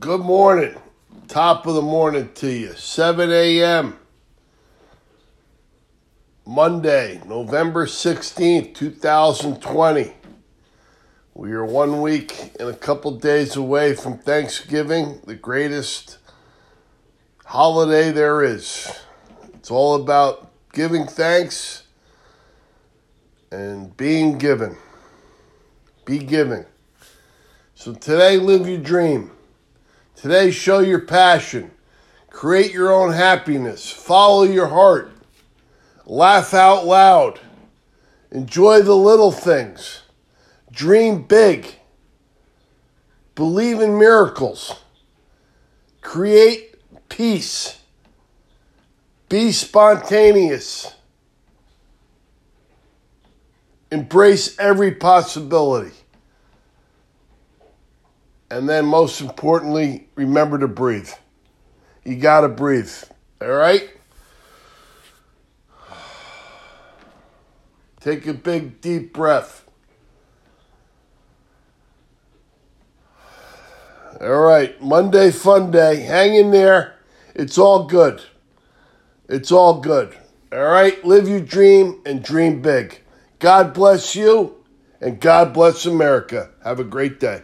Good morning. Top of the morning to you. 7 a.m. Monday, November 16th, 2020. We are one week and a couple days away from Thanksgiving, the greatest holiday there is. It's all about giving thanks and being given. Be giving. So today, live your dream. Today, show your passion. Create your own happiness. Follow your heart. Laugh out loud. Enjoy the little things. Dream big. Believe in miracles. Create peace. Be spontaneous. Embrace every possibility. And then, most importantly, remember to breathe. You got to breathe. All right? Take a big, deep breath. All right, Monday Fun Day. Hang in there. It's all good. It's all good. All right, live your dream and dream big. God bless you and God bless America. Have a great day.